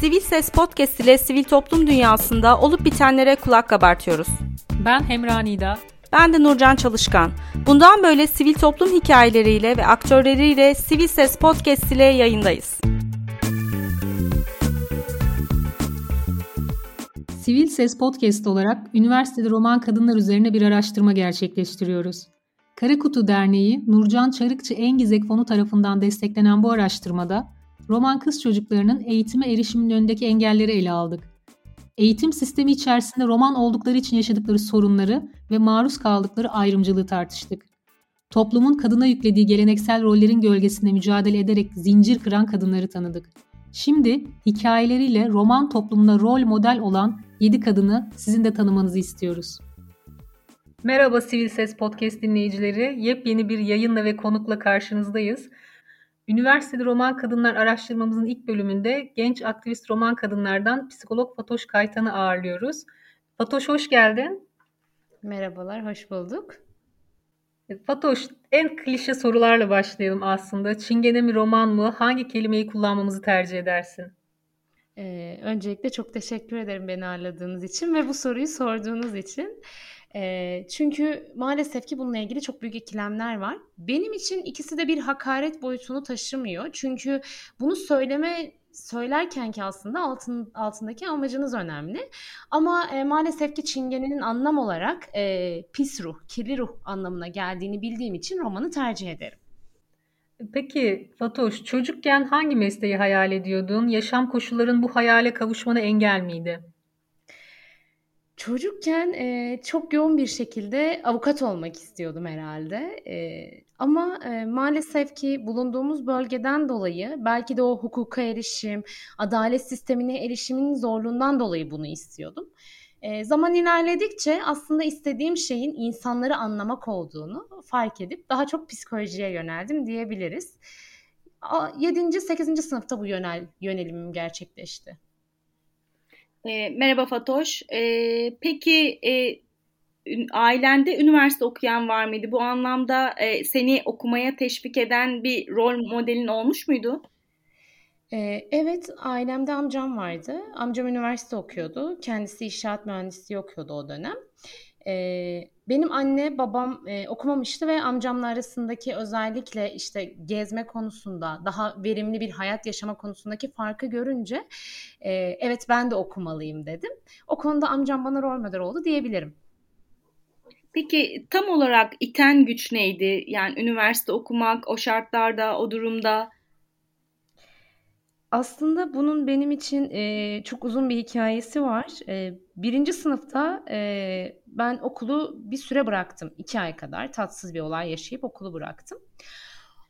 Sivil Ses Podcast ile sivil toplum dünyasında olup bitenlere kulak kabartıyoruz. Ben Hemra Nida. Ben de Nurcan Çalışkan. Bundan böyle sivil toplum hikayeleriyle ve aktörleriyle Sivil Ses Podcast ile yayındayız. Sivil Ses Podcast olarak üniversitede roman kadınlar üzerine bir araştırma gerçekleştiriyoruz. Kara Kutu Derneği, Nurcan Çarıkçı Engizek Fonu tarafından desteklenen bu araştırmada roman kız çocuklarının eğitime erişiminin önündeki engelleri ele aldık. Eğitim sistemi içerisinde roman oldukları için yaşadıkları sorunları ve maruz kaldıkları ayrımcılığı tartıştık. Toplumun kadına yüklediği geleneksel rollerin gölgesinde mücadele ederek zincir kıran kadınları tanıdık. Şimdi hikayeleriyle roman toplumuna rol model olan 7 kadını sizin de tanımanızı istiyoruz. Merhaba Sivil Ses Podcast dinleyicileri. Yepyeni bir yayınla ve konukla karşınızdayız. Üniversitede roman kadınlar araştırmamızın ilk bölümünde genç aktivist roman kadınlardan psikolog Fatoş Kaytan'ı ağırlıyoruz. Fatoş hoş geldin. Merhabalar, hoş bulduk. E, Fatoş, en klişe sorularla başlayalım aslında. Çingene mi roman mı? Hangi kelimeyi kullanmamızı tercih edersin? Ee, öncelikle çok teşekkür ederim beni ağırladığınız için ve bu soruyu sorduğunuz için. E, çünkü maalesef ki bununla ilgili çok büyük ikilemler var. Benim için ikisi de bir hakaret boyutunu taşımıyor. Çünkü bunu söyleme söylerken ki aslında altın, altındaki amacınız önemli. Ama e, maalesef ki çingenenin anlam olarak e, pis ruh, kirli ruh anlamına geldiğini bildiğim için romanı tercih ederim. Peki Fatoş, çocukken hangi mesleği hayal ediyordun? Yaşam koşulların bu hayale kavuşmana engel miydi? Çocukken e, çok yoğun bir şekilde avukat olmak istiyordum herhalde. E, ama e, maalesef ki bulunduğumuz bölgeden dolayı belki de o hukuka erişim, adalet sistemine erişimin zorluğundan dolayı bunu istiyordum. E, zaman ilerledikçe aslında istediğim şeyin insanları anlamak olduğunu fark edip daha çok psikolojiye yöneldim diyebiliriz. 7. 8. sınıfta bu yönel, yönelimim gerçekleşti. E, merhaba Fatoş. E, peki e, ailende üniversite okuyan var mıydı? Bu anlamda e, seni okumaya teşvik eden bir rol modelin olmuş muydu? Evet, ailemde amcam vardı. Amcam üniversite okuyordu. Kendisi inşaat mühendisliği okuyordu o dönem. Benim anne babam okumamıştı ve amcamla arasındaki özellikle işte gezme konusunda daha verimli bir hayat yaşama konusundaki farkı görünce evet ben de okumalıyım dedim. O konuda amcam bana rol model oldu diyebilirim. Peki tam olarak iten güç neydi? Yani üniversite okumak o şartlarda, o durumda aslında bunun benim için e, çok uzun bir hikayesi var. E, birinci sınıfta e, ben okulu bir süre bıraktım. iki ay kadar tatsız bir olay yaşayıp okulu bıraktım.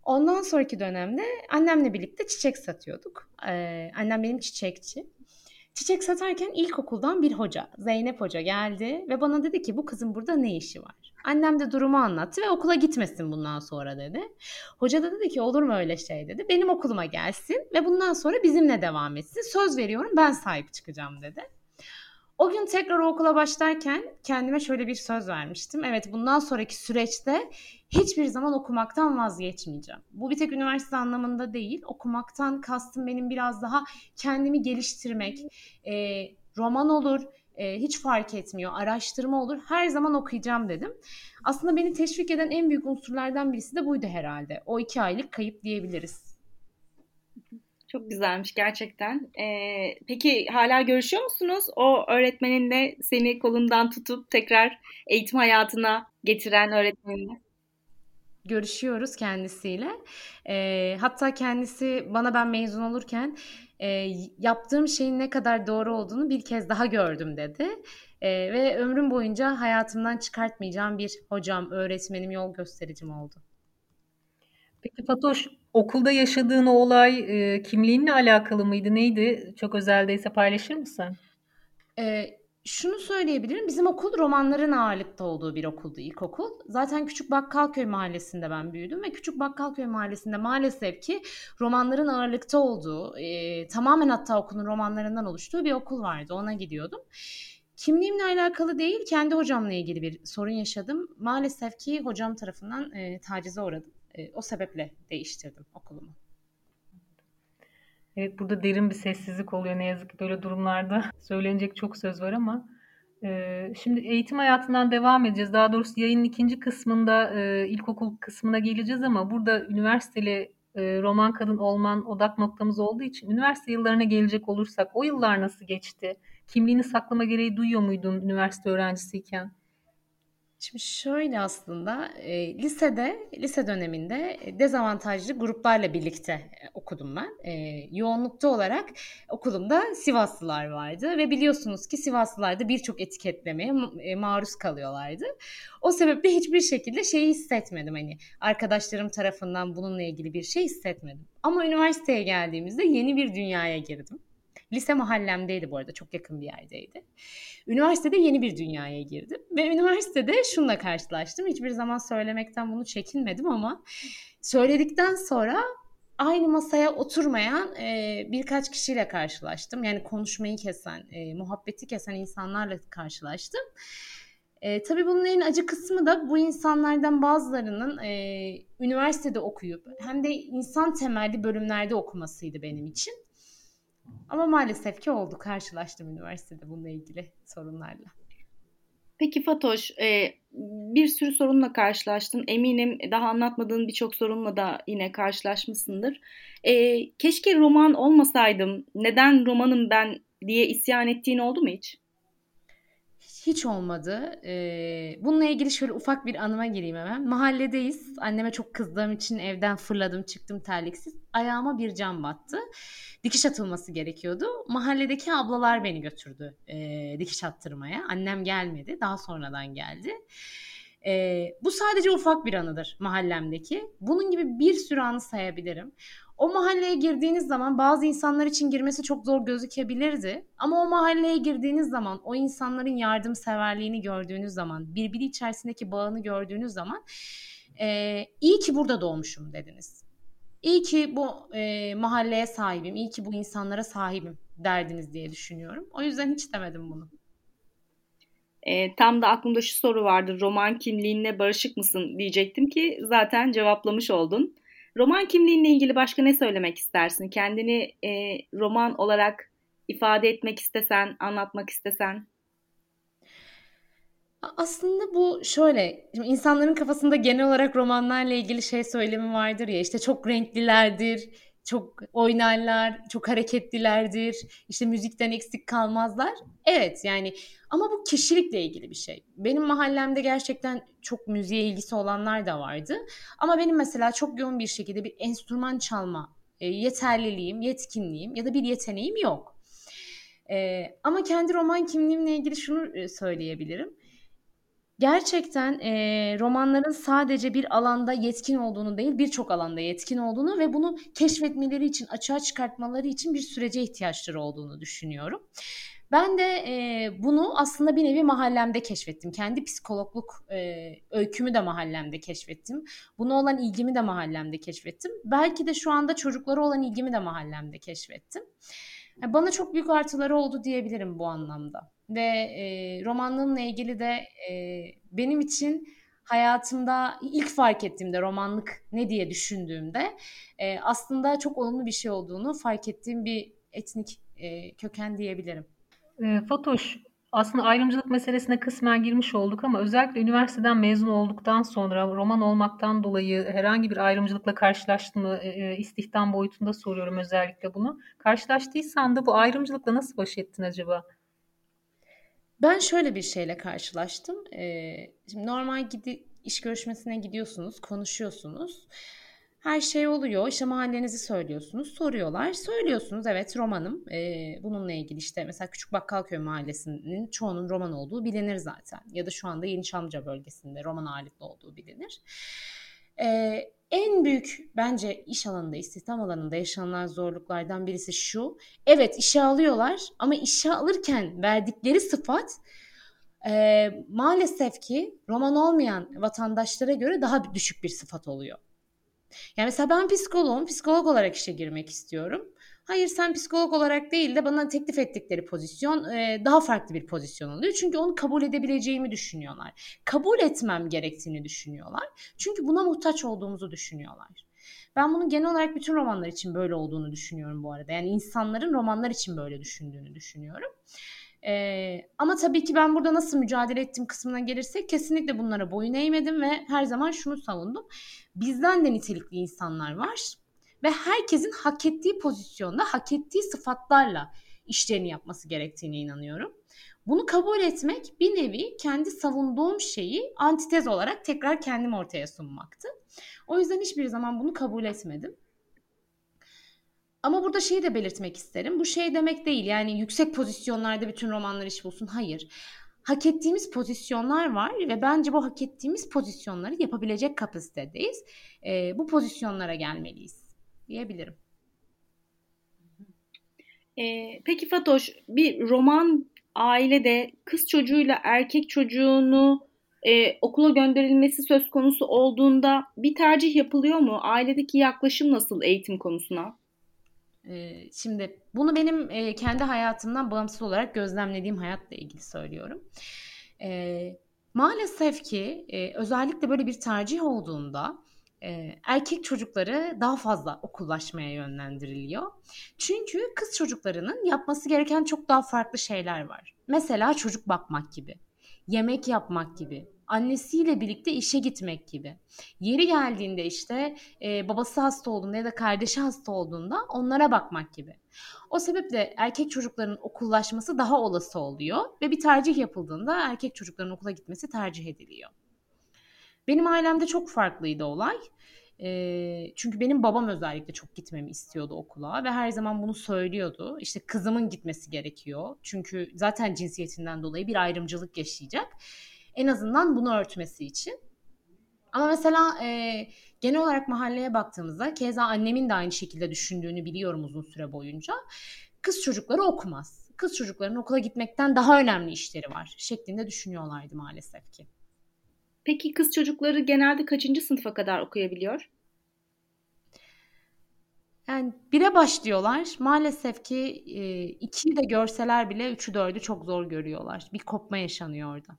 Ondan sonraki dönemde annemle birlikte çiçek satıyorduk. E, annem benim çiçekçi. Çiçek satarken ilkokuldan bir hoca, Zeynep Hoca geldi ve bana dedi ki bu kızın burada ne işi var? Annem de durumu anlattı ve okula gitmesin bundan sonra dedi. Hoca da dedi ki olur mu öyle şey dedi. Benim okuluma gelsin ve bundan sonra bizimle devam etsin. Söz veriyorum ben sahip çıkacağım dedi. O gün tekrar okula başlarken kendime şöyle bir söz vermiştim. Evet bundan sonraki süreçte hiçbir zaman okumaktan vazgeçmeyeceğim. Bu bir tek üniversite anlamında değil. Okumaktan kastım benim biraz daha kendimi geliştirmek. E, roman olur, e, hiç fark etmiyor. Araştırma olur. Her zaman okuyacağım dedim. Aslında beni teşvik eden en büyük unsurlardan birisi de buydu herhalde. O iki aylık kayıp diyebiliriz. Çok güzelmiş gerçekten. Ee, peki hala görüşüyor musunuz? O öğretmeninle seni kolundan tutup tekrar eğitim hayatına getiren öğretmeninle. Görüşüyoruz kendisiyle. E, hatta kendisi bana ben mezun olurken e, yaptığım şeyin ne kadar doğru olduğunu bir kez daha gördüm dedi. E, ve ömrüm boyunca hayatımdan çıkartmayacağım bir hocam, öğretmenim, yol göstericim oldu. Peki Fatoş, okulda yaşadığın o olay e, kimliğinle alakalı mıydı? Neydi? Çok özeldeyse paylaşır mısın? E, şunu söyleyebilirim. Bizim okul romanların ağırlıkta olduğu bir okuldu ilkokul. Zaten Küçük Bakkalköy mahallesinde ben büyüdüm ve Küçük Bakkalköy mahallesinde maalesef ki romanların ağırlıkta olduğu, e, tamamen hatta okulun romanlarından oluştuğu bir okul vardı. Ona gidiyordum. Kimliğimle alakalı değil, kendi hocamla ilgili bir sorun yaşadım. Maalesef ki hocam tarafından e, tacize uğradım. E, o sebeple değiştirdim okulumu. Evet burada derin bir sessizlik oluyor ne yazık ki böyle durumlarda. Söylenecek çok söz var ama e, şimdi eğitim hayatından devam edeceğiz. Daha doğrusu yayının ikinci kısmında e, ilkokul kısmına geleceğiz ama burada üniversiteli e, roman kadın olman odak noktamız olduğu için üniversite yıllarına gelecek olursak o yıllar nasıl geçti? Kimliğini saklama gereği duyuyor muydun üniversite öğrencisiyken? Şimdi şöyle aslında e, lisede, lise döneminde dezavantajlı gruplarla birlikte e, okudum ben. E, yoğunlukta olarak okulumda Sivaslılar vardı ve biliyorsunuz ki Sivaslılar da birçok etiketlemeye e, maruz kalıyorlardı. O sebeple hiçbir şekilde şeyi hissetmedim hani arkadaşlarım tarafından bununla ilgili bir şey hissetmedim. Ama üniversiteye geldiğimizde yeni bir dünyaya girdim. Lise mahallemdeydi bu arada çok yakın bir yerdeydi. Üniversitede yeni bir dünyaya girdim ve üniversitede şunla karşılaştım. Hiçbir zaman söylemekten bunu çekinmedim ama söyledikten sonra aynı masaya oturmayan e, birkaç kişiyle karşılaştım. Yani konuşmayı kesen, e, muhabbeti kesen insanlarla karşılaştım. E, tabii bunun en acı kısmı da bu insanlardan bazılarının e, üniversitede okuyup hem de insan temelli bölümlerde okumasıydı benim için. Ama maalesef ki oldu. Karşılaştım üniversitede bununla ilgili sorunlarla. Peki Fatoş, e, bir sürü sorunla karşılaştın. Eminim daha anlatmadığın birçok sorunla da yine karşılaşmışsındır. E, keşke roman olmasaydım, neden romanım ben diye isyan ettiğin oldu mu hiç? Hiç olmadı. Ee, bununla ilgili şöyle ufak bir anıma gireyim hemen. Mahalledeyiz. Anneme çok kızdığım için evden fırladım çıktım terliksiz. Ayağıma bir cam battı. Dikiş atılması gerekiyordu. Mahalledeki ablalar beni götürdü e, dikiş attırmaya. Annem gelmedi. Daha sonradan geldi. E, bu sadece ufak bir anıdır mahallemdeki. Bunun gibi bir sürü anı sayabilirim. O mahalleye girdiğiniz zaman bazı insanlar için girmesi çok zor gözükebilirdi. Ama o mahalleye girdiğiniz zaman o insanların yardımseverliğini gördüğünüz zaman, birbiri içerisindeki bağını gördüğünüz zaman e, iyi ki burada doğmuşum dediniz. İyi ki bu e, mahalleye sahibim, iyi ki bu insanlara sahibim derdiniz diye düşünüyorum. O yüzden hiç demedim bunu. E, tam da aklımda şu soru vardı. Roman kimliğinle barışık mısın diyecektim ki zaten cevaplamış oldun. Roman kimliğinle ilgili başka ne söylemek istersin? Kendini e, roman olarak ifade etmek istesen, anlatmak istesen. Aslında bu şöyle, şimdi insanların kafasında genel olarak romanlarla ilgili şey söylemi vardır ya, işte çok renklilerdir, çok oynarlar, çok hareketlilerdir, işte müzikten eksik kalmazlar. Evet yani ama bu kişilikle ilgili bir şey. Benim mahallemde gerçekten çok müziğe ilgisi olanlar da vardı. Ama benim mesela çok yoğun bir şekilde bir enstrüman çalma e, yeterliliğim, yetkinliğim ya da bir yeteneğim yok. E, ama kendi roman kimliğimle ilgili şunu e, söyleyebilirim gerçekten e, romanların sadece bir alanda yetkin olduğunu değil birçok alanda yetkin olduğunu ve bunu keşfetmeleri için açığa çıkartmaları için bir sürece ihtiyaçları olduğunu düşünüyorum. Ben de e, bunu aslında bir nevi mahallemde keşfettim. Kendi psikologluk e, öykümü de mahallemde keşfettim. Buna olan ilgimi de mahallemde keşfettim. Belki de şu anda çocuklara olan ilgimi de mahallemde keşfettim. Yani bana çok büyük artıları oldu diyebilirim bu anlamda ve e, romanlığımla ilgili de e, benim için hayatımda ilk fark ettiğimde romanlık ne diye düşündüğümde e, aslında çok olumlu bir şey olduğunu fark ettiğim bir etnik e, köken diyebilirim. E, Fatoş, aslında ayrımcılık meselesine kısmen girmiş olduk ama özellikle üniversiteden mezun olduktan sonra roman olmaktan dolayı herhangi bir ayrımcılıkla karşılaştın mı? E, e istihdam boyutunda soruyorum özellikle bunu. Karşılaştıysan da bu ayrımcılıkla nasıl baş ettin acaba? Ben şöyle bir şeyle karşılaştım. Ee, şimdi normal gidi, iş görüşmesine gidiyorsunuz, konuşuyorsunuz. Her şey oluyor. İşte mahallenizi söylüyorsunuz. Soruyorlar. Söylüyorsunuz. Evet romanım. Ee, bununla ilgili işte mesela Küçük Bakkalköy Mahallesi'nin çoğunun roman olduğu bilinir zaten. Ya da şu anda Yeni Çamlıca bölgesinde roman ağırlıklı olduğu bilinir. Ee, en büyük bence iş alanında, istihdam alanında yaşanılan zorluklardan birisi şu. Evet işe alıyorlar ama işe alırken verdikleri sıfat e, maalesef ki roman olmayan vatandaşlara göre daha düşük bir sıfat oluyor. Yani mesela ben psikoloğum, psikolog olarak işe girmek istiyorum. Hayır sen psikolog olarak değil de bana teklif ettikleri pozisyon e, daha farklı bir pozisyon oluyor. Çünkü onu kabul edebileceğimi düşünüyorlar. Kabul etmem gerektiğini düşünüyorlar. Çünkü buna muhtaç olduğumuzu düşünüyorlar. Ben bunun genel olarak bütün romanlar için böyle olduğunu düşünüyorum bu arada. Yani insanların romanlar için böyle düşündüğünü düşünüyorum. Ee, ama tabii ki ben burada nasıl mücadele ettim kısmına gelirsek kesinlikle bunlara boyun eğmedim ve her zaman şunu savundum. Bizden de nitelikli insanlar var ve herkesin hak ettiği pozisyonda, hak ettiği sıfatlarla işlerini yapması gerektiğine inanıyorum. Bunu kabul etmek bir nevi kendi savunduğum şeyi antitez olarak tekrar kendim ortaya sunmaktı. O yüzden hiçbir zaman bunu kabul etmedim. Ama burada şeyi de belirtmek isterim. Bu şey demek değil yani yüksek pozisyonlarda bütün romanlar iş bulsun. Hayır. Hak ettiğimiz pozisyonlar var ve bence bu hak ettiğimiz pozisyonları yapabilecek kapasitedeyiz. E, bu pozisyonlara gelmeliyiz diyebilirim. E, peki Fatoş bir roman ailede kız çocuğuyla erkek çocuğunu e, okula gönderilmesi söz konusu olduğunda bir tercih yapılıyor mu? Ailedeki yaklaşım nasıl eğitim konusuna? Ee, şimdi bunu benim e, kendi hayatımdan bağımsız olarak gözlemlediğim hayatla ilgili söylüyorum. Ee, maalesef ki e, özellikle böyle bir tercih olduğunda e, erkek çocukları daha fazla okullaşmaya yönlendiriliyor. Çünkü kız çocuklarının yapması gereken çok daha farklı şeyler var. Mesela çocuk bakmak gibi, yemek yapmak gibi, annesiyle birlikte işe gitmek gibi. Yeri geldiğinde işte e, babası hasta olduğunda ya da kardeşi hasta olduğunda onlara bakmak gibi. O sebeple erkek çocukların okullaşması daha olası oluyor ve bir tercih yapıldığında erkek çocukların okula gitmesi tercih ediliyor. Benim ailemde çok farklıydı olay. Çünkü benim babam özellikle çok gitmemi istiyordu okula ve her zaman bunu söylüyordu. İşte kızımın gitmesi gerekiyor. Çünkü zaten cinsiyetinden dolayı bir ayrımcılık yaşayacak. En azından bunu örtmesi için. Ama mesela e, genel olarak mahalleye baktığımızda keza annemin de aynı şekilde düşündüğünü biliyorum uzun süre boyunca. Kız çocukları okumaz. Kız çocukların okula gitmekten daha önemli işleri var şeklinde düşünüyorlardı maalesef ki. Peki kız çocukları genelde kaçıncı sınıfa kadar okuyabiliyor? Yani bire başlıyorlar. Maalesef ki e, ikiyi de görseler bile üçü dördü çok zor görüyorlar. Bir kopma yaşanıyor orada.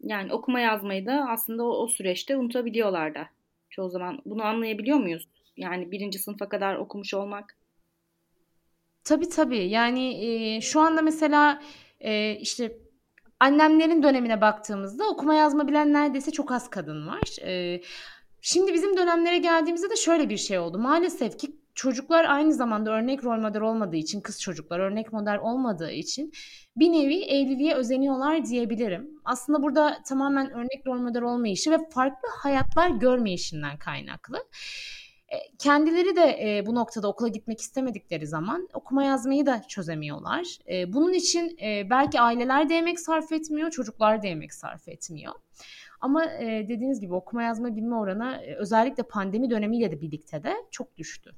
Yani okuma yazmayı da aslında o, o süreçte unutabiliyorlar da. Çoğu zaman bunu anlayabiliyor muyuz? Yani birinci sınıfa kadar okumuş olmak. Tabii tabii. Yani e, şu anda mesela e, işte annemlerin dönemine baktığımızda okuma yazma bilen neredeyse çok az kadın var. E, şimdi bizim dönemlere geldiğimizde de şöyle bir şey oldu. Maalesef ki çocuklar aynı zamanda örnek rol model olmadığı için, kız çocuklar örnek model olmadığı için bir nevi evliliğe özeniyorlar diyebilirim. Aslında burada tamamen örnek rol model olmayışı ve farklı hayatlar görmeyişinden kaynaklı. E, kendileri de e, bu noktada okula gitmek istemedikleri zaman okuma yazmayı da çözemiyorlar. E, bunun için belki aileler de emek sarf etmiyor, çocuklar da emek sarf etmiyor. Ama dediğiniz gibi okuma yazma bilme oranı özellikle pandemi dönemiyle de birlikte de çok düştü.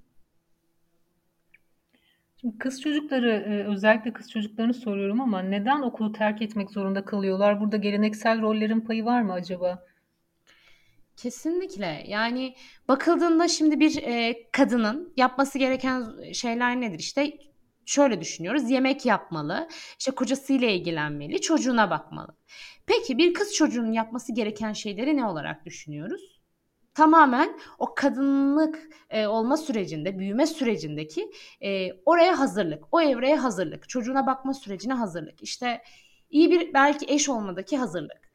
Şimdi kız çocukları özellikle kız çocuklarını soruyorum ama neden okulu terk etmek zorunda kalıyorlar? Burada geleneksel rollerin payı var mı acaba? Kesinlikle. Yani bakıldığında şimdi bir e, kadının yapması gereken şeyler nedir? İşte şöyle düşünüyoruz. Yemek yapmalı, işte kocasıyla ilgilenmeli, çocuğuna bakmalı. Peki bir kız çocuğunun yapması gereken şeyleri ne olarak düşünüyoruz? Tamamen o kadınlık e, olma sürecinde, büyüme sürecindeki e, oraya hazırlık, o evreye hazırlık, çocuğuna bakma sürecine hazırlık. İşte iyi bir belki eş olmadaki hazırlık.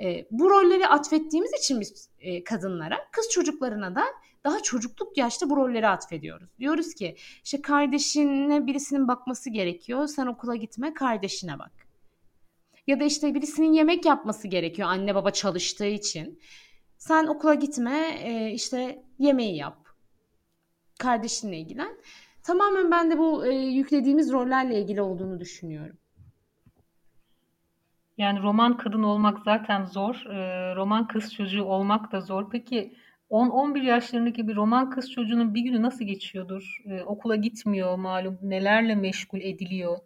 E, bu rolleri atfettiğimiz için biz e, kadınlara, kız çocuklarına da daha çocukluk yaşta bu rolleri atfediyoruz. Diyoruz ki işte kardeşine birisinin bakması gerekiyor. Sen okula gitme kardeşine bak. Ya da işte birisinin yemek yapması gerekiyor anne baba çalıştığı için. Sen okula gitme e, işte yemeği yap. Kardeşinle ilgilen. Tamamen ben de bu e, yüklediğimiz rollerle ilgili olduğunu düşünüyorum. Yani roman kadın olmak zaten zor. E, roman kız çocuğu olmak da zor. Peki 10-11 yaşlarındaki bir roman kız çocuğunun bir günü nasıl geçiyordur? E, okula gitmiyor malum. Nelerle meşgul ediliyor?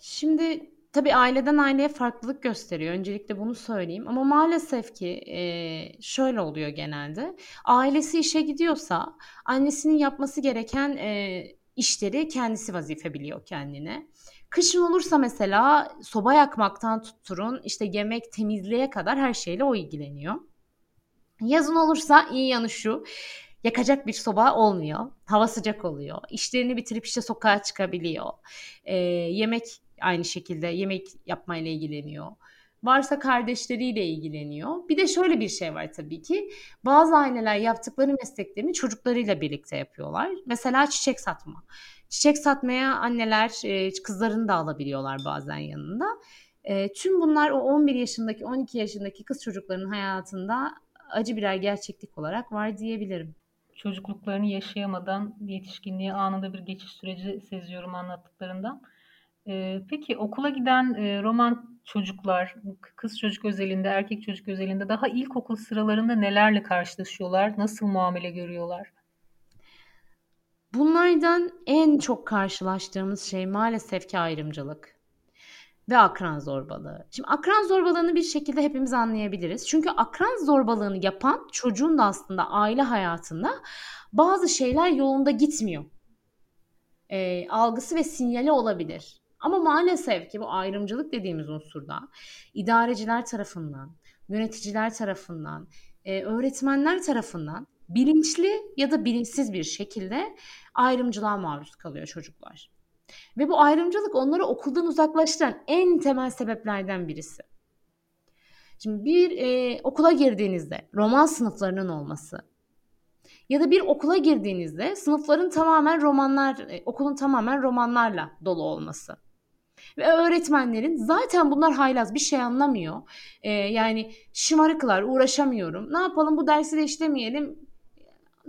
Şimdi tabii aileden aileye farklılık gösteriyor. Öncelikle bunu söyleyeyim. Ama maalesef ki e, şöyle oluyor genelde. Ailesi işe gidiyorsa annesinin yapması gereken e, işleri kendisi vazife biliyor kendine. Kışın olursa mesela soba yakmaktan tutturun işte yemek temizliğe kadar her şeyle o ilgileniyor. Yazın olursa iyi yanı şu. Yakacak bir soba olmuyor. Hava sıcak oluyor. İşlerini bitirip işte sokağa çıkabiliyor. Ee, yemek aynı şekilde yemek yapmayla ilgileniyor. Varsa kardeşleriyle ilgileniyor. Bir de şöyle bir şey var tabii ki. Bazı aileler yaptıkları mesleklerini çocuklarıyla birlikte yapıyorlar. Mesela çiçek satma. Çiçek satmaya anneler e, kızlarını da alabiliyorlar bazen yanında. E, tüm bunlar o 11 yaşındaki 12 yaşındaki kız çocuklarının hayatında acı birer gerçeklik olarak var diyebilirim. Çocukluklarını yaşayamadan yetişkinliğe anında bir geçiş süreci seziyorum anlattıklarından. Ee, peki okula giden e, roman çocuklar, kız çocuk özelinde, erkek çocuk özelinde daha ilkokul sıralarında nelerle karşılaşıyorlar? Nasıl muamele görüyorlar? Bunlardan en çok karşılaştığımız şey maalesef ki ayrımcılık ve akran zorbalığı. Şimdi akran zorbalığını bir şekilde hepimiz anlayabiliriz. Çünkü akran zorbalığını yapan çocuğun da aslında aile hayatında bazı şeyler yolunda gitmiyor. E, algısı ve sinyali olabilir. Ama maalesef ki bu ayrımcılık dediğimiz unsurda idareciler tarafından, yöneticiler tarafından, e, öğretmenler tarafından bilinçli ya da bilinçsiz bir şekilde ayrımcılığa maruz kalıyor çocuklar. Ve bu ayrımcılık onları okuldan uzaklaştıran en temel sebeplerden birisi. Şimdi bir e, okula girdiğinizde roman sınıflarının olması ya da bir okula girdiğinizde sınıfların tamamen romanlar, e, okulun tamamen romanlarla dolu olması. Ve öğretmenlerin zaten bunlar haylaz bir şey anlamıyor. Ee, yani şımarıklar uğraşamıyorum. Ne yapalım bu dersi de işlemeyelim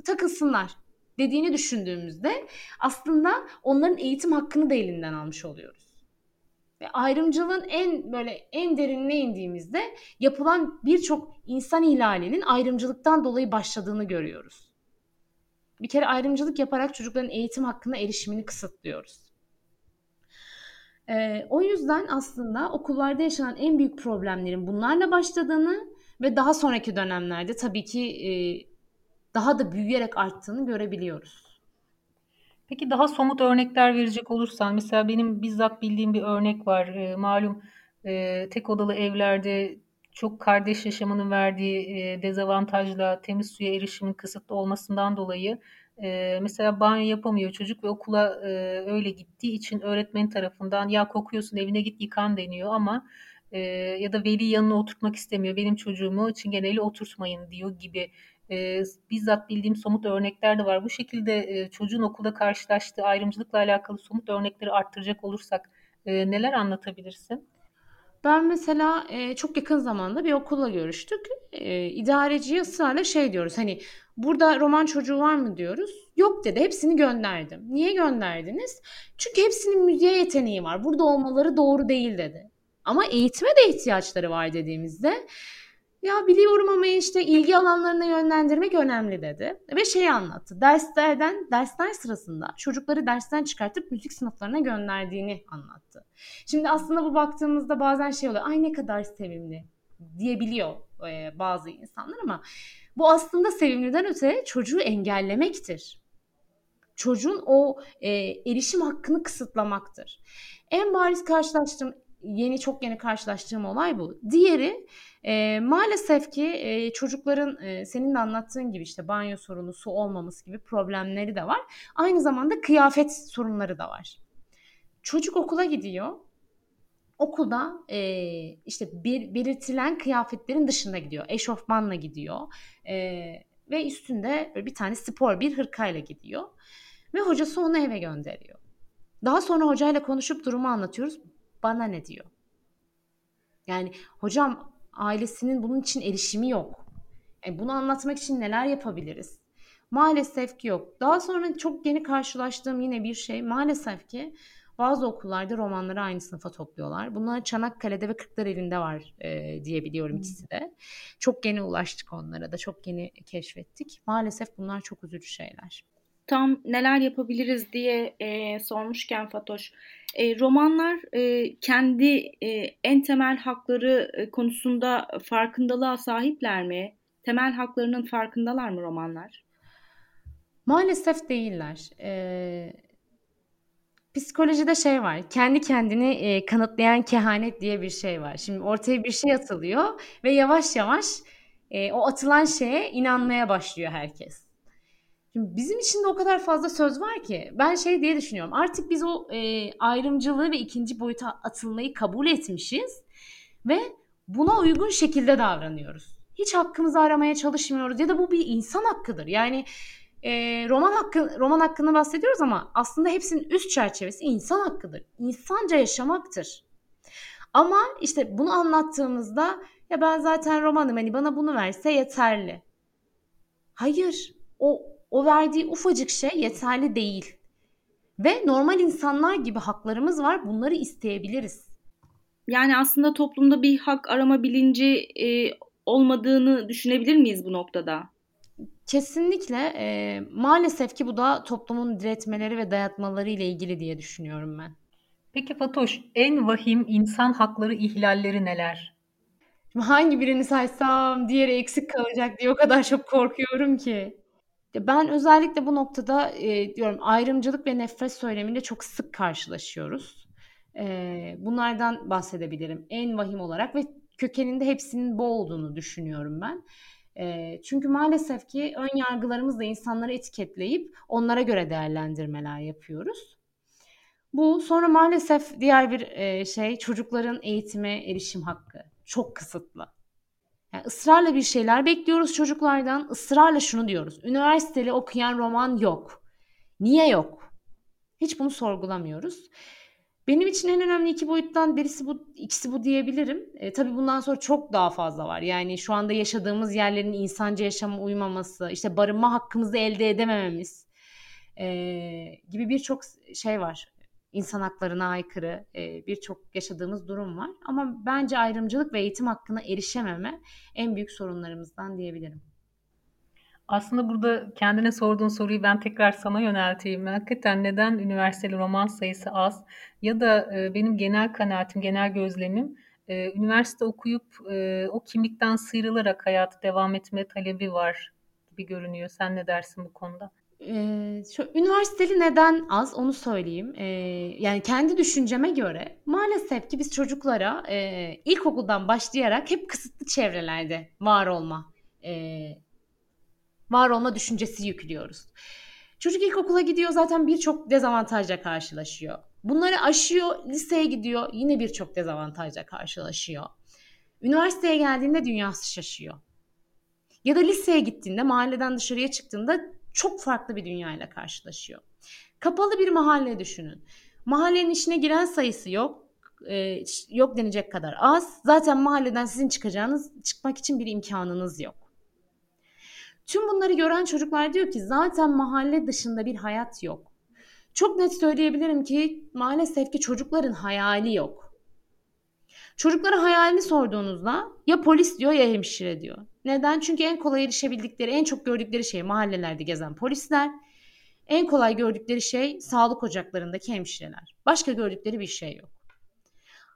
takılsınlar dediğini düşündüğümüzde aslında onların eğitim hakkını da elinden almış oluyoruz. Ve ayrımcılığın en böyle en derinine indiğimizde yapılan birçok insan ihlalinin ayrımcılıktan dolayı başladığını görüyoruz. Bir kere ayrımcılık yaparak çocukların eğitim hakkına erişimini kısıtlıyoruz. Ee, o yüzden aslında okullarda yaşanan en büyük problemlerin bunlarla başladığını ve daha sonraki dönemlerde tabii ki e, daha da büyüyerek arttığını görebiliyoruz. Peki daha somut örnekler verecek olursan mesela benim bizzat bildiğim bir örnek var. E, malum e, tek odalı evlerde çok kardeş yaşamının verdiği e, dezavantajla temiz suya erişimin kısıtlı olmasından dolayı e, mesela banyo yapamıyor çocuk ve okula e, öyle gittiği için öğretmen tarafından ya kokuyorsun evine git yıkan deniyor ama e, ya da veli yanına oturtmak istemiyor. Benim çocuğumu çingeneli oturtmayın diyor gibi e, bizzat bildiğim somut örnekler de var. Bu şekilde e, çocuğun okulda karşılaştığı ayrımcılıkla alakalı somut örnekleri arttıracak olursak e, neler anlatabilirsin? Ben mesela e, çok yakın zamanda bir okulla görüştük. E, idareciye ısrarla şey diyoruz hani burada roman çocuğu var mı diyoruz. Yok dedi hepsini gönderdim. Niye gönderdiniz? Çünkü hepsinin müziğe yeteneği var. Burada olmaları doğru değil dedi. Ama eğitime de ihtiyaçları var dediğimizde ya biliyorum ama işte ilgi alanlarına yönlendirmek önemli dedi. Ve şey anlattı. Derslerden, dersler sırasında çocukları dersten çıkartıp müzik sınıflarına gönderdiğini anlattı. Şimdi aslında bu baktığımızda bazen şey oluyor. Ay ne kadar sevimli diyebiliyor e, bazı insanlar ama bu aslında sevimliden öte çocuğu engellemektir. Çocuğun o e, erişim hakkını kısıtlamaktır. En bariz karşılaştığım yeni çok yeni karşılaştığım olay bu. Diğeri e, maalesef ki e, çocukların e, senin de anlattığın gibi işte banyo sorunu, su olmaması gibi problemleri de var. Aynı zamanda kıyafet sorunları da var. Çocuk okula gidiyor. Okulda e, işte bir, belirtilen kıyafetlerin dışında gidiyor. Eşofmanla gidiyor. E, ve üstünde bir tane spor bir hırkayla gidiyor. Ve hocası onu eve gönderiyor. Daha sonra hocayla konuşup durumu anlatıyoruz. Bana ne diyor? Yani hocam ailesinin bunun için erişimi yok. E, bunu anlatmak için neler yapabiliriz? Maalesef ki yok. Daha sonra çok yeni karşılaştığım yine bir şey maalesef ki bazı okullarda romanları aynı sınıfa topluyorlar. Bunlar Çanakkale'de ve Kırklareli'nde var e, diyebiliyorum ikisi de. Çok yeni ulaştık onlara da, çok yeni keşfettik. Maalesef bunlar çok üzücü şeyler. Tam neler yapabiliriz diye e, sormuşken Fatoş, e, romanlar e, kendi e, en temel hakları e, konusunda farkındalığa sahipler mi? Temel haklarının farkındalar mı romanlar? Maalesef değiller. E, psikolojide şey var. Kendi kendini e, kanıtlayan kehanet diye bir şey var. Şimdi ortaya bir şey atılıyor ve yavaş yavaş e, o atılan şeye inanmaya başlıyor herkes. Şimdi bizim için de o kadar fazla söz var ki ben şey diye düşünüyorum. Artık biz o e, ayrımcılığı ve ikinci boyuta atılmayı kabul etmişiz ve buna uygun şekilde davranıyoruz. Hiç hakkımızı aramaya çalışmıyoruz ya da bu bir insan hakkıdır. Yani e, roman hakkı roman hakkında bahsediyoruz ama aslında hepsinin üst çerçevesi insan hakkıdır. İnsanca yaşamaktır. Ama işte bunu anlattığımızda ya ben zaten romanım hani bana bunu verse yeterli. Hayır. O o verdiği ufacık şey yeterli değil. Ve normal insanlar gibi haklarımız var. Bunları isteyebiliriz. Yani aslında toplumda bir hak arama bilinci e, olmadığını düşünebilir miyiz bu noktada? Kesinlikle. E, maalesef ki bu da toplumun diretmeleri ve dayatmaları ile ilgili diye düşünüyorum ben. Peki Fatoş, en vahim insan hakları ihlalleri neler? Şimdi hangi birini saysam diğeri eksik kalacak diye o kadar çok korkuyorum ki. Ben özellikle bu noktada e, diyorum ayrımcılık ve nefret söylemiyle çok sık karşılaşıyoruz. E, bunlardan bahsedebilirim en vahim olarak ve kökeninde hepsinin bu olduğunu düşünüyorum ben. Çünkü maalesef ki ön yargılarımızla insanları etiketleyip onlara göre değerlendirmeler yapıyoruz. Bu sonra maalesef diğer bir şey çocukların eğitime erişim hakkı çok kısıtlı. Yani ısrarla bir şeyler bekliyoruz çocuklardan. Israrla şunu diyoruz. Üniversiteli okuyan roman yok. Niye yok? Hiç bunu sorgulamıyoruz. Benim için en önemli iki boyuttan birisi bu, ikisi bu diyebilirim. E, tabii bundan sonra çok daha fazla var. Yani şu anda yaşadığımız yerlerin insanca yaşama uymaması, işte barınma hakkımızı elde edemememiz e, gibi birçok şey var insan haklarına aykırı e, birçok yaşadığımız durum var. Ama bence ayrımcılık ve eğitim hakkına erişememe en büyük sorunlarımızdan diyebilirim. Aslında burada kendine sorduğun soruyu ben tekrar sana yönelteyim. Hakikaten neden üniversiteli roman sayısı az? Ya da e, benim genel kanaatim, genel gözlemim e, üniversite okuyup e, o kimlikten sıyrılarak hayatı devam etme talebi var gibi görünüyor. Sen ne dersin bu konuda? Ee, şu, üniversiteli neden az onu söyleyeyim. Ee, yani kendi düşünceme göre maalesef ki biz çocuklara e, ilkokuldan başlayarak hep kısıtlı çevrelerde var olma e, var olma düşüncesi yüklüyoruz. Çocuk ilkokula gidiyor zaten birçok dezavantajla karşılaşıyor. Bunları aşıyor, liseye gidiyor yine birçok dezavantajla karşılaşıyor. Üniversiteye geldiğinde dünyası şaşıyor. Ya da liseye gittiğinde, mahalleden dışarıya çıktığında çok farklı bir dünyayla karşılaşıyor. Kapalı bir mahalle düşünün. Mahallenin içine giren sayısı yok. E, yok denecek kadar az. Zaten mahalleden sizin çıkacağınız, çıkmak için bir imkanınız yok. Tüm bunları gören çocuklar diyor ki zaten mahalle dışında bir hayat yok. Çok net söyleyebilirim ki maalesef ki çocukların hayali yok. Çocuklara hayalini sorduğunuzda ya polis diyor ya hemşire diyor. Neden? Çünkü en kolay erişebildikleri, en çok gördükleri şey mahallelerde gezen polisler. En kolay gördükleri şey sağlık ocaklarındaki hemşireler. Başka gördükleri bir şey yok.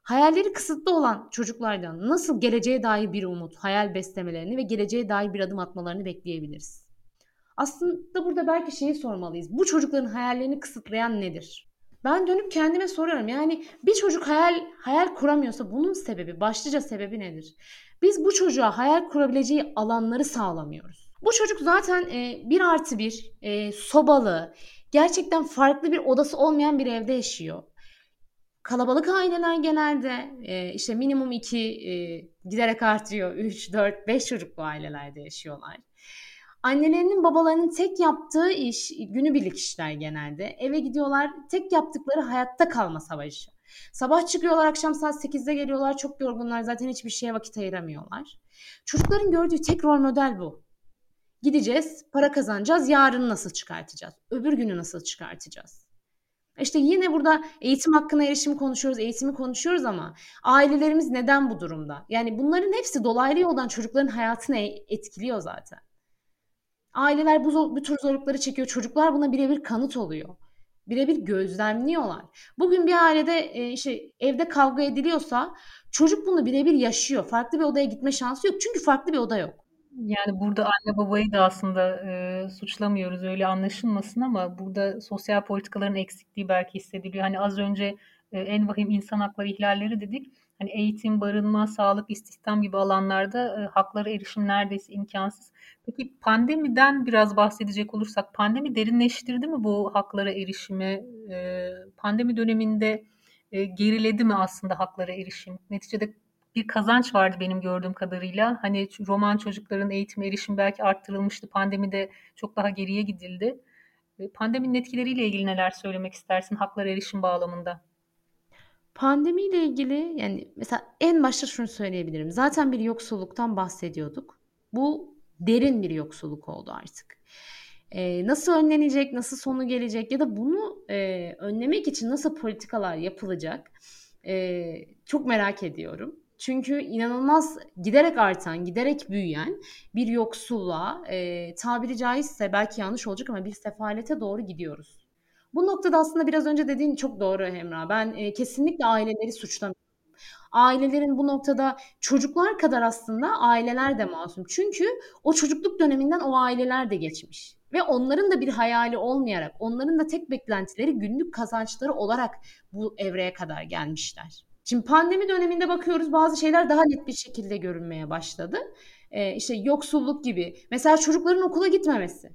Hayalleri kısıtlı olan çocuklardan nasıl geleceğe dair bir umut, hayal beslemelerini ve geleceğe dair bir adım atmalarını bekleyebiliriz? Aslında burada belki şeyi sormalıyız. Bu çocukların hayallerini kısıtlayan nedir? Ben dönüp kendime soruyorum. Yani bir çocuk hayal hayal kuramıyorsa bunun sebebi, başlıca sebebi nedir? Biz bu çocuğa hayal kurabileceği alanları sağlamıyoruz. Bu çocuk zaten e, bir artı bir, e, sobalı, gerçekten farklı bir odası olmayan bir evde yaşıyor. Kalabalık aileler genelde e, işte minimum iki e, giderek artıyor. Üç, dört, beş çocuklu ailelerde yaşıyorlar. Annelerinin babalarının tek yaptığı iş günübirlik işler genelde. Eve gidiyorlar tek yaptıkları hayatta kalma savaşı. Sabah çıkıyorlar akşam saat 8'de geliyorlar çok yorgunlar zaten hiçbir şeye vakit ayıramıyorlar. Çocukların gördüğü tek rol model bu. Gideceğiz, para kazanacağız, yarını nasıl çıkartacağız? Öbür günü nasıl çıkartacağız? İşte yine burada eğitim hakkına erişim konuşuyoruz, eğitimi konuşuyoruz ama ailelerimiz neden bu durumda? Yani bunların hepsi dolaylı yoldan çocukların hayatını etkiliyor zaten. Aileler bu, bu tür zorlukları çekiyor. Çocuklar buna birebir kanıt oluyor. Birebir gözlemliyorlar. Bugün bir ailede e, işte evde kavga ediliyorsa çocuk bunu birebir yaşıyor. Farklı bir odaya gitme şansı yok. Çünkü farklı bir oda yok. Yani burada anne babayı da aslında e, suçlamıyoruz öyle anlaşılmasın ama burada sosyal politikaların eksikliği belki hissediliyor. Hani az önce e, en vahim insan hakları ihlalleri dedik. hani eğitim, barınma, sağlık, istihdam gibi alanlarda e, haklara erişim neredeyse imkansız. Peki pandemiden biraz bahsedecek olursak pandemi derinleştirdi mi bu haklara erişimi? E, pandemi döneminde e, geriledi mi aslında haklara erişim? Neticede bir kazanç vardı benim gördüğüm kadarıyla. Hani roman çocukların eğitim erişim belki arttırılmıştı. Pandemide çok daha geriye gidildi. Pandeminin etkileriyle ilgili neler söylemek istersin haklara erişim bağlamında? Pandemiyle ilgili yani mesela en başta şunu söyleyebilirim. Zaten bir yoksulluktan bahsediyorduk. Bu derin bir yoksulluk oldu artık. Ee, nasıl önlenecek, nasıl sonu gelecek ya da bunu e, önlemek için nasıl politikalar yapılacak e, çok merak ediyorum. Çünkü inanılmaz giderek artan, giderek büyüyen bir yoksulluğa e, tabiri caizse belki yanlış olacak ama bir sefalete doğru gidiyoruz. Bu noktada aslında biraz önce dediğin çok doğru Emrah. Ben e, kesinlikle aileleri suçlamıyorum. Ailelerin bu noktada çocuklar kadar aslında aileler de masum. Çünkü o çocukluk döneminden o aileler de geçmiş. Ve onların da bir hayali olmayarak, onların da tek beklentileri günlük kazançları olarak bu evreye kadar gelmişler. Şimdi pandemi döneminde bakıyoruz bazı şeyler daha net bir şekilde görünmeye başladı. Ee, işte yoksulluk gibi. Mesela çocukların okula gitmemesi.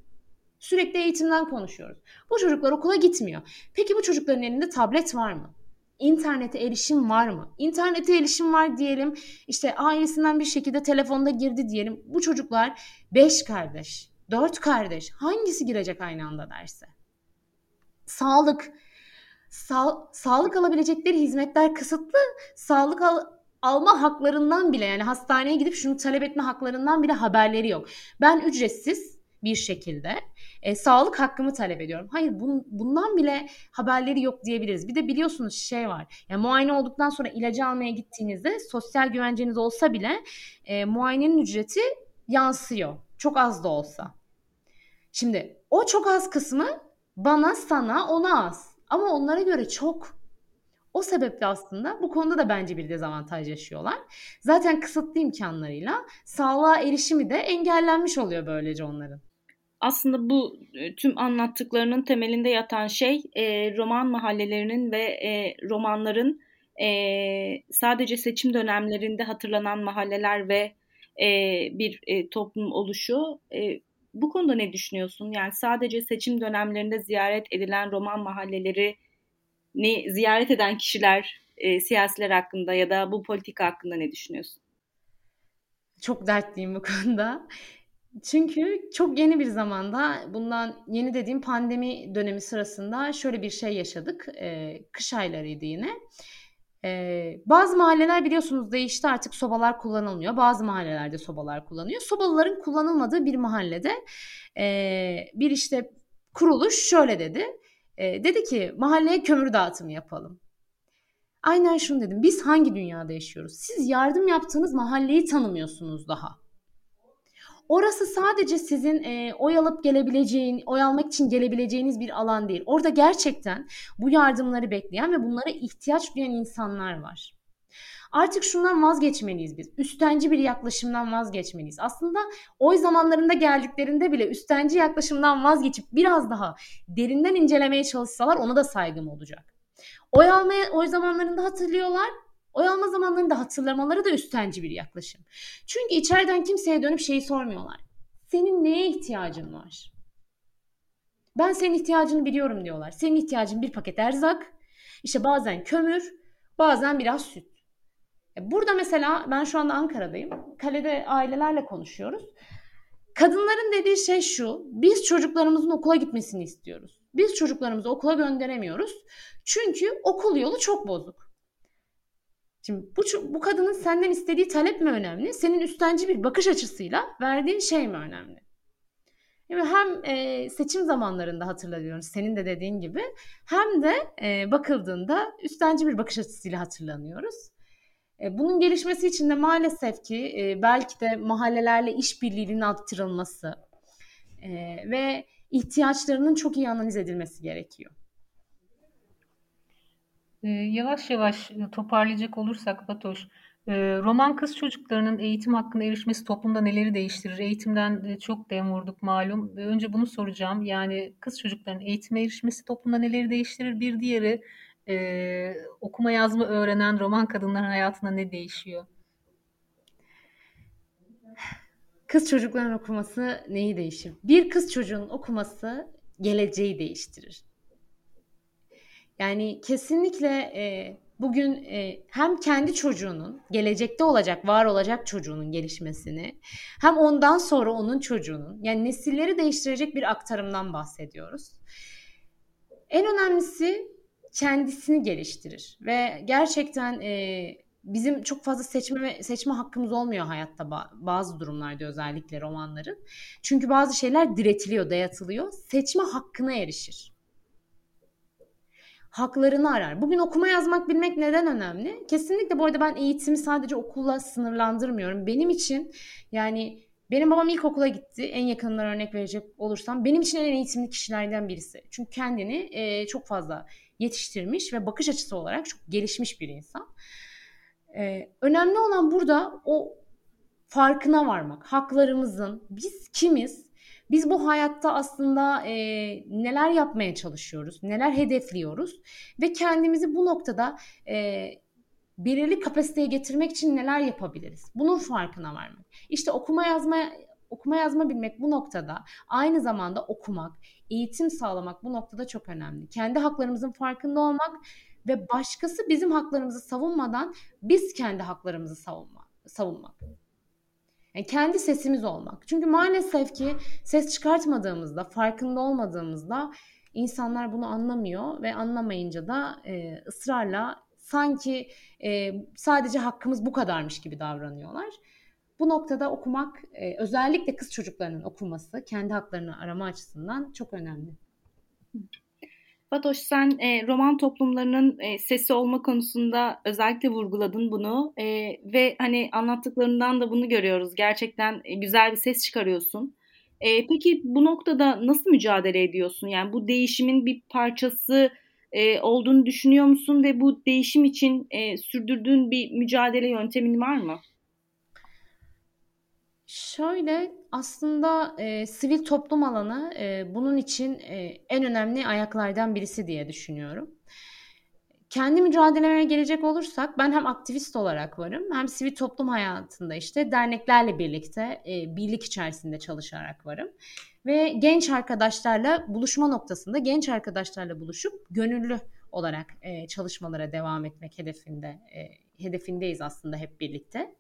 Sürekli eğitimden konuşuyoruz. Bu çocuklar okula gitmiyor. Peki bu çocukların elinde tablet var mı? İnternete erişim var mı? İnternete erişim var diyelim. İşte ailesinden bir şekilde telefonda girdi diyelim. Bu çocuklar 5 kardeş, 4 kardeş hangisi girecek aynı anda derse? Sağlık. Sa- sağlık alabilecekleri hizmetler kısıtlı. Sağlık al alma haklarından bile yani hastaneye gidip şunu talep etme haklarından bile haberleri yok. Ben ücretsiz bir şekilde e, sağlık hakkımı talep ediyorum. Hayır bun, bundan bile haberleri yok diyebiliriz. Bir de biliyorsunuz şey var. Yani muayene olduktan sonra ilacı almaya gittiğinizde sosyal güvenceniz olsa bile e, muayenenin ücreti yansıyor. Çok az da olsa. Şimdi o çok az kısmı bana, sana, ona az. Ama onlara göre çok. O sebeple aslında bu konuda da bence bir dezavantaj yaşıyorlar. Zaten kısıtlı imkanlarıyla sağlığa erişimi de engellenmiş oluyor böylece onların aslında bu e, tüm anlattıklarının temelinde yatan şey e, roman mahallelerinin ve e, romanların e, sadece seçim dönemlerinde hatırlanan mahalleler ve e, bir e, toplum oluşu. E, bu konuda ne düşünüyorsun? Yani sadece seçim dönemlerinde ziyaret edilen roman mahalleleri ne ziyaret eden kişiler, e, siyasiler hakkında ya da bu politika hakkında ne düşünüyorsun? Çok dertliyim bu konuda. Çünkü çok yeni bir zamanda bundan yeni dediğim pandemi dönemi sırasında şöyle bir şey yaşadık. Ee, kış aylarıydı yine. Ee, bazı mahalleler biliyorsunuz değişti artık sobalar kullanılmıyor. Bazı mahallelerde sobalar kullanıyor. Sobaların kullanılmadığı bir mahallede e, bir işte kuruluş şöyle dedi. E, dedi ki mahalleye kömür dağıtımı yapalım. Aynen şunu dedim. Biz hangi dünyada yaşıyoruz? Siz yardım yaptığınız mahalleyi tanımıyorsunuz daha. Orası sadece sizin e, oy alıp gelebileceğin, oy almak için gelebileceğiniz bir alan değil. Orada gerçekten bu yardımları bekleyen ve bunlara ihtiyaç duyan insanlar var. Artık şundan vazgeçmeliyiz biz. Üstenci bir yaklaşımdan vazgeçmeliyiz. Aslında oy zamanlarında geldiklerinde bile üstenci yaklaşımdan vazgeçip biraz daha derinden incelemeye çalışsalar ona da saygım olacak. Oy almaya oy zamanlarında hatırlıyorlar Oy alma zamanlarında hatırlamaları da üstenci bir yaklaşım. Çünkü içeriden kimseye dönüp şeyi sormuyorlar. Senin neye ihtiyacın var? Ben senin ihtiyacını biliyorum diyorlar. Senin ihtiyacın bir paket erzak, işte bazen kömür, bazen biraz süt. E, burada mesela ben şu anda Ankara'dayım. Kalede ailelerle konuşuyoruz. Kadınların dediği şey şu. Biz çocuklarımızın okula gitmesini istiyoruz. Biz çocuklarımızı okula gönderemiyoruz. Çünkü okul yolu çok bozuk. Şimdi bu, bu kadının senden istediği talep mi önemli? Senin üstenci bir bakış açısıyla verdiğin şey mi önemli? Yani hem e, seçim zamanlarında hatırlanıyoruz senin de dediğin gibi hem de e, bakıldığında üstenci bir bakış açısıyla hatırlanıyoruz. E, bunun gelişmesi için de maalesef ki e, belki de mahallelerle işbirliğinin arttırılması e, ve ihtiyaçlarının çok iyi analiz edilmesi gerekiyor. Yavaş yavaş toparlayacak olursak Fatoş, roman kız çocuklarının eğitim hakkına erişmesi toplumda neleri değiştirir? Eğitimden çok dem vurduk malum. Önce bunu soracağım. Yani kız çocuklarının eğitime erişmesi toplumda neleri değiştirir? Bir diğeri okuma yazma öğrenen roman kadınların hayatında ne değişiyor? Kız çocukların okuması neyi değişir? Bir kız çocuğun okuması geleceği değiştirir. Yani kesinlikle e, bugün e, hem kendi çocuğunun, gelecekte olacak, var olacak çocuğunun gelişmesini, hem ondan sonra onun çocuğunun, yani nesilleri değiştirecek bir aktarımdan bahsediyoruz. En önemlisi kendisini geliştirir ve gerçekten e, bizim çok fazla seçme seçme hakkımız olmuyor hayatta bazı durumlarda özellikle romanların. Çünkü bazı şeyler diretiliyor, dayatılıyor. Seçme hakkına erişir. Haklarını arar. Bugün okuma yazmak bilmek neden önemli? Kesinlikle bu arada ben eğitimi sadece okulla sınırlandırmıyorum. Benim için yani benim babam ilkokula gitti. En yakınından örnek verecek olursam benim için en eğitimli kişilerden birisi. Çünkü kendini e, çok fazla yetiştirmiş ve bakış açısı olarak çok gelişmiş bir insan. Ee, önemli olan burada o farkına varmak. Haklarımızın, biz kimiz? Biz bu hayatta aslında e, neler yapmaya çalışıyoruz, neler hedefliyoruz ve kendimizi bu noktada e, belirli kapasiteye getirmek için neler yapabiliriz? Bunun farkına varmak. İşte okuma yazma okuma yazma bilmek bu noktada aynı zamanda okumak, eğitim sağlamak bu noktada çok önemli. Kendi haklarımızın farkında olmak ve başkası bizim haklarımızı savunmadan biz kendi haklarımızı savunma, savunmak. Yani kendi sesimiz olmak. Çünkü maalesef ki ses çıkartmadığımızda, farkında olmadığımızda insanlar bunu anlamıyor ve anlamayınca da e, ısrarla sanki e, sadece hakkımız bu kadarmış gibi davranıyorlar. Bu noktada okumak e, özellikle kız çocuklarının okuması kendi haklarını arama açısından çok önemli. Fatoş sen e, roman toplumlarının e, sesi olma konusunda özellikle vurguladın bunu e, ve hani anlattıklarından da bunu görüyoruz. Gerçekten e, güzel bir ses çıkarıyorsun. E, peki bu noktada nasıl mücadele ediyorsun? Yani bu değişimin bir parçası e, olduğunu düşünüyor musun ve bu değişim için e, sürdürdüğün bir mücadele yöntemin var mı? Şöyle aslında e, sivil toplum alanı e, bunun için e, en önemli ayaklardan birisi diye düşünüyorum. Kendi mücadeleme gelecek olursak ben hem aktivist olarak varım hem sivil toplum hayatında işte derneklerle birlikte e, birlik içerisinde çalışarak varım. Ve genç arkadaşlarla buluşma noktasında genç arkadaşlarla buluşup gönüllü olarak e, çalışmalara devam etmek hedefinde e, hedefindeyiz aslında hep birlikte.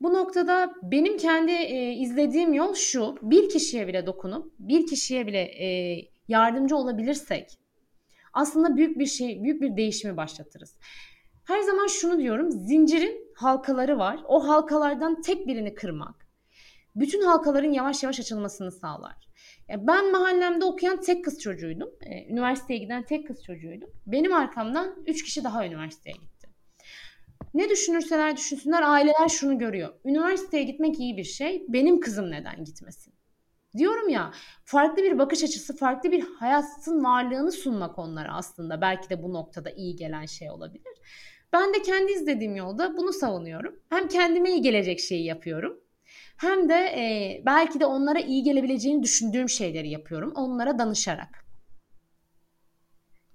Bu noktada benim kendi e, izlediğim yol şu. Bir kişiye bile dokunup bir kişiye bile e, yardımcı olabilirsek aslında büyük bir şey, büyük bir değişimi başlatırız. Her zaman şunu diyorum. Zincirin halkaları var. O halkalardan tek birini kırmak bütün halkaların yavaş yavaş açılmasını sağlar. Ya ben mahallemde okuyan tek kız çocuğuydum. Ee, üniversiteye giden tek kız çocuğuydum. Benim arkamdan üç kişi daha üniversiteye gitti. Ne düşünürseler düşünsünler aileler şunu görüyor. Üniversiteye gitmek iyi bir şey. Benim kızım neden gitmesin? Diyorum ya farklı bir bakış açısı, farklı bir hayatın varlığını sunmak onlara aslında belki de bu noktada iyi gelen şey olabilir. Ben de kendi izlediğim yolda bunu savunuyorum. Hem kendime iyi gelecek şeyi yapıyorum. Hem de e, belki de onlara iyi gelebileceğini düşündüğüm şeyleri yapıyorum onlara danışarak.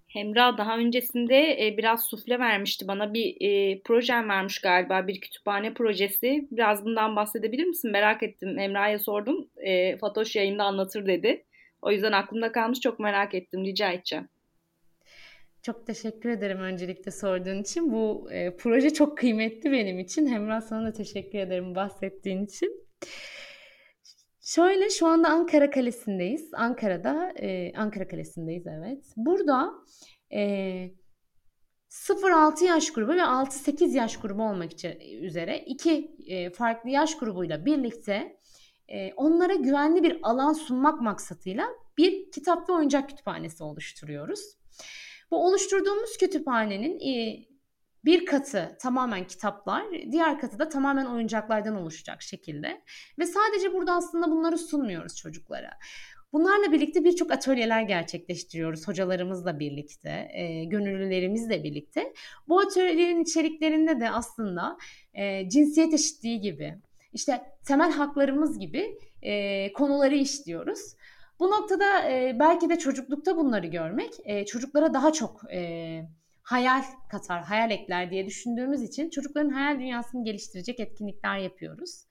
Hemra daha öncesinde e, biraz sufle vermişti bana bir e, projem vermiş galiba bir kütüphane projesi. Biraz bundan bahsedebilir misin? Merak ettim. Hemra'ya sordum. E, Fatoş yayında anlatır dedi. O yüzden aklımda kalmış çok merak ettim. Rica edeceğim. Çok teşekkür ederim öncelikle sorduğun için. Bu e, proje çok kıymetli benim için. Hemra sana da teşekkür ederim bahsettiğin için. Şöyle şu anda Ankara Kalesi'ndeyiz. Ankara'da, e, Ankara Kalesi'ndeyiz evet. Burada e, 0-6 yaş grubu ve 6-8 yaş grubu olmak üzere iki e, farklı yaş grubuyla birlikte e, onlara güvenli bir alan sunmak maksatıyla bir kitap ve oyuncak kütüphanesi oluşturuyoruz. Bu oluşturduğumuz kütüphanenin e, bir katı tamamen kitaplar, diğer katı da tamamen oyuncaklardan oluşacak şekilde. Ve sadece burada aslında bunları sunmuyoruz çocuklara. Bunlarla birlikte birçok atölyeler gerçekleştiriyoruz hocalarımızla birlikte, e, gönüllülerimizle birlikte. Bu atölyelerin içeriklerinde de aslında e, cinsiyet eşitliği gibi, işte temel haklarımız gibi e, konuları işliyoruz. Bu noktada e, belki de çocuklukta bunları görmek e, çocuklara daha çok e, hayal katar, hayal ekler diye düşündüğümüz için çocukların hayal dünyasını geliştirecek etkinlikler yapıyoruz.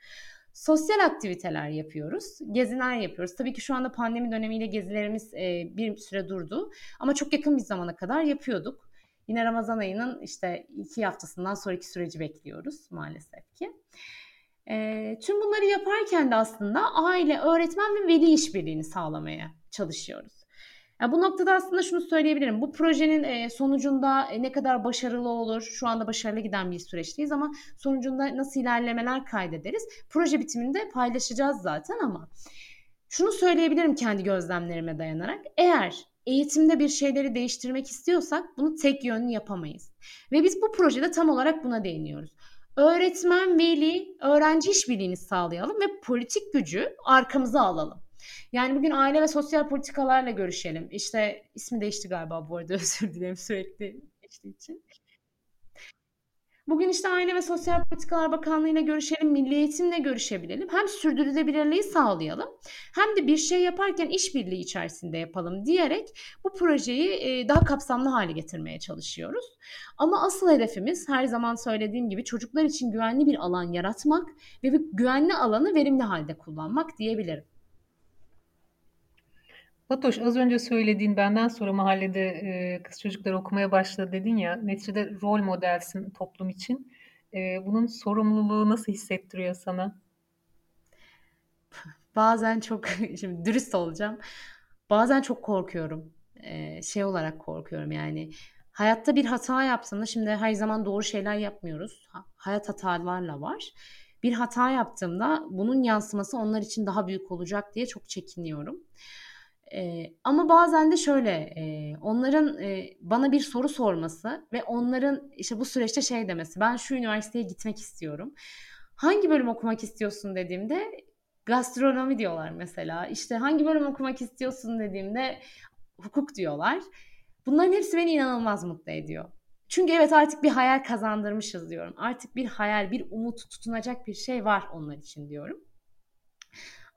Sosyal aktiviteler yapıyoruz, geziler yapıyoruz. Tabii ki şu anda pandemi dönemiyle gezilerimiz e, bir süre durdu ama çok yakın bir zamana kadar yapıyorduk. Yine Ramazan ayının işte iki haftasından sonraki süreci bekliyoruz maalesef ki. E, tüm bunları yaparken de aslında aile, öğretmen ve veli işbirliğini sağlamaya çalışıyoruz. Yani bu noktada aslında şunu söyleyebilirim. Bu projenin e, sonucunda e, ne kadar başarılı olur? Şu anda başarılı giden bir süreçteyiz ama sonucunda nasıl ilerlemeler kaydederiz? Proje bitiminde paylaşacağız zaten ama şunu söyleyebilirim kendi gözlemlerime dayanarak. Eğer eğitimde bir şeyleri değiştirmek istiyorsak bunu tek yönlü yapamayız. Ve biz bu projede tam olarak buna değiniyoruz. Öğretmen, veli, öğrenci işbirliğini sağlayalım ve politik gücü arkamıza alalım. Yani bugün aile ve sosyal politikalarla görüşelim. İşte ismi değişti galiba bu arada özür dilerim sürekli geçtiği için. Bugün işte Aile ve Sosyal Politikalar Bakanlığı ile görüşelim, Milli Eğitimle görüşebilelim. Hem sürdürülebilirliği sağlayalım hem de bir şey yaparken işbirliği içerisinde yapalım diyerek bu projeyi daha kapsamlı hale getirmeye çalışıyoruz. Ama asıl hedefimiz her zaman söylediğim gibi çocuklar için güvenli bir alan yaratmak ve bu güvenli alanı verimli halde kullanmak diyebilirim. Fatoş az önce söylediğin benden sonra mahallede e, kız çocuklar okumaya başladı dedin ya. Neticede rol modelsin toplum için. E, bunun sorumluluğu nasıl hissettiriyor sana? Bazen çok, şimdi dürüst olacağım. Bazen çok korkuyorum. E, şey olarak korkuyorum yani. Hayatta bir hata yaptığında şimdi her zaman doğru şeyler yapmıyoruz. Hayat hatalarla var. Bir hata yaptığımda bunun yansıması onlar için daha büyük olacak diye çok çekiniyorum. E, ama bazen de şöyle e, onların e, bana bir soru sorması ve onların işte bu süreçte şey demesi ben şu üniversiteye gitmek istiyorum. Hangi bölüm okumak istiyorsun dediğimde gastronomi diyorlar mesela. İşte hangi bölüm okumak istiyorsun dediğimde hukuk diyorlar. Bunların hepsi beni inanılmaz mutlu ediyor. Çünkü evet artık bir hayal kazandırmışız diyorum. Artık bir hayal, bir umut tutunacak bir şey var onlar için diyorum.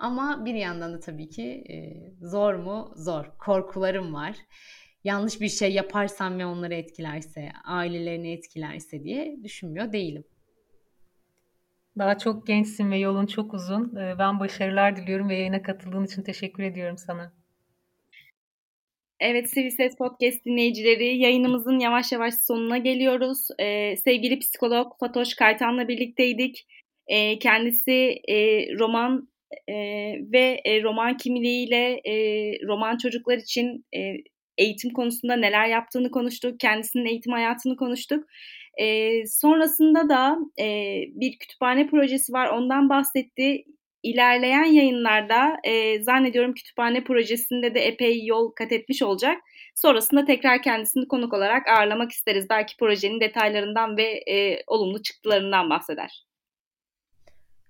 Ama bir yandan da tabii ki e, zor mu? Zor. Korkularım var. Yanlış bir şey yaparsam ve onları etkilerse, ailelerini etkilerse diye düşünmüyor değilim. Daha çok gençsin ve yolun çok uzun. Ben başarılar diliyorum ve yayına katıldığın için teşekkür ediyorum sana. Evet Sivil Ses Podcast dinleyicileri yayınımızın yavaş yavaş sonuna geliyoruz. Ee, sevgili psikolog Fatoş Kaytan'la birlikteydik. Ee, kendisi e, roman e, ve e, roman kimliğiyle e, roman çocuklar için e, eğitim konusunda neler yaptığını konuştuk. Kendisinin eğitim hayatını konuştuk. E, sonrasında da e, bir kütüphane projesi var ondan bahsetti. İlerleyen yayınlarda e, zannediyorum kütüphane projesinde de epey yol kat etmiş olacak. Sonrasında tekrar kendisini konuk olarak ağırlamak isteriz. Belki projenin detaylarından ve e, olumlu çıktılarından bahseder.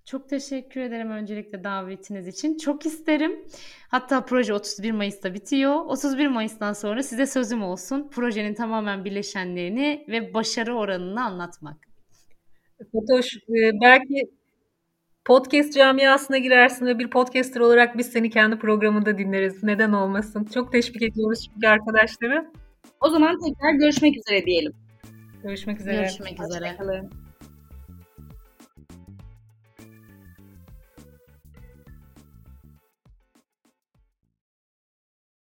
Çok teşekkür ederim öncelikle davetiniz için. Çok isterim. Hatta proje 31 Mayıs'ta bitiyor. 31 Mayıs'tan sonra size sözüm olsun. Projenin tamamen birleşenlerini ve başarı oranını anlatmak. Fatoş, e, belki podcast camiasına girersin ve bir podcaster olarak biz seni kendi programında dinleriz. Neden olmasın? Çok teşvik ediyoruz çünkü arkadaşları. O zaman tekrar görüşmek üzere diyelim. Görüşmek üzere. Görüşmek üzere. Hoşçakalın.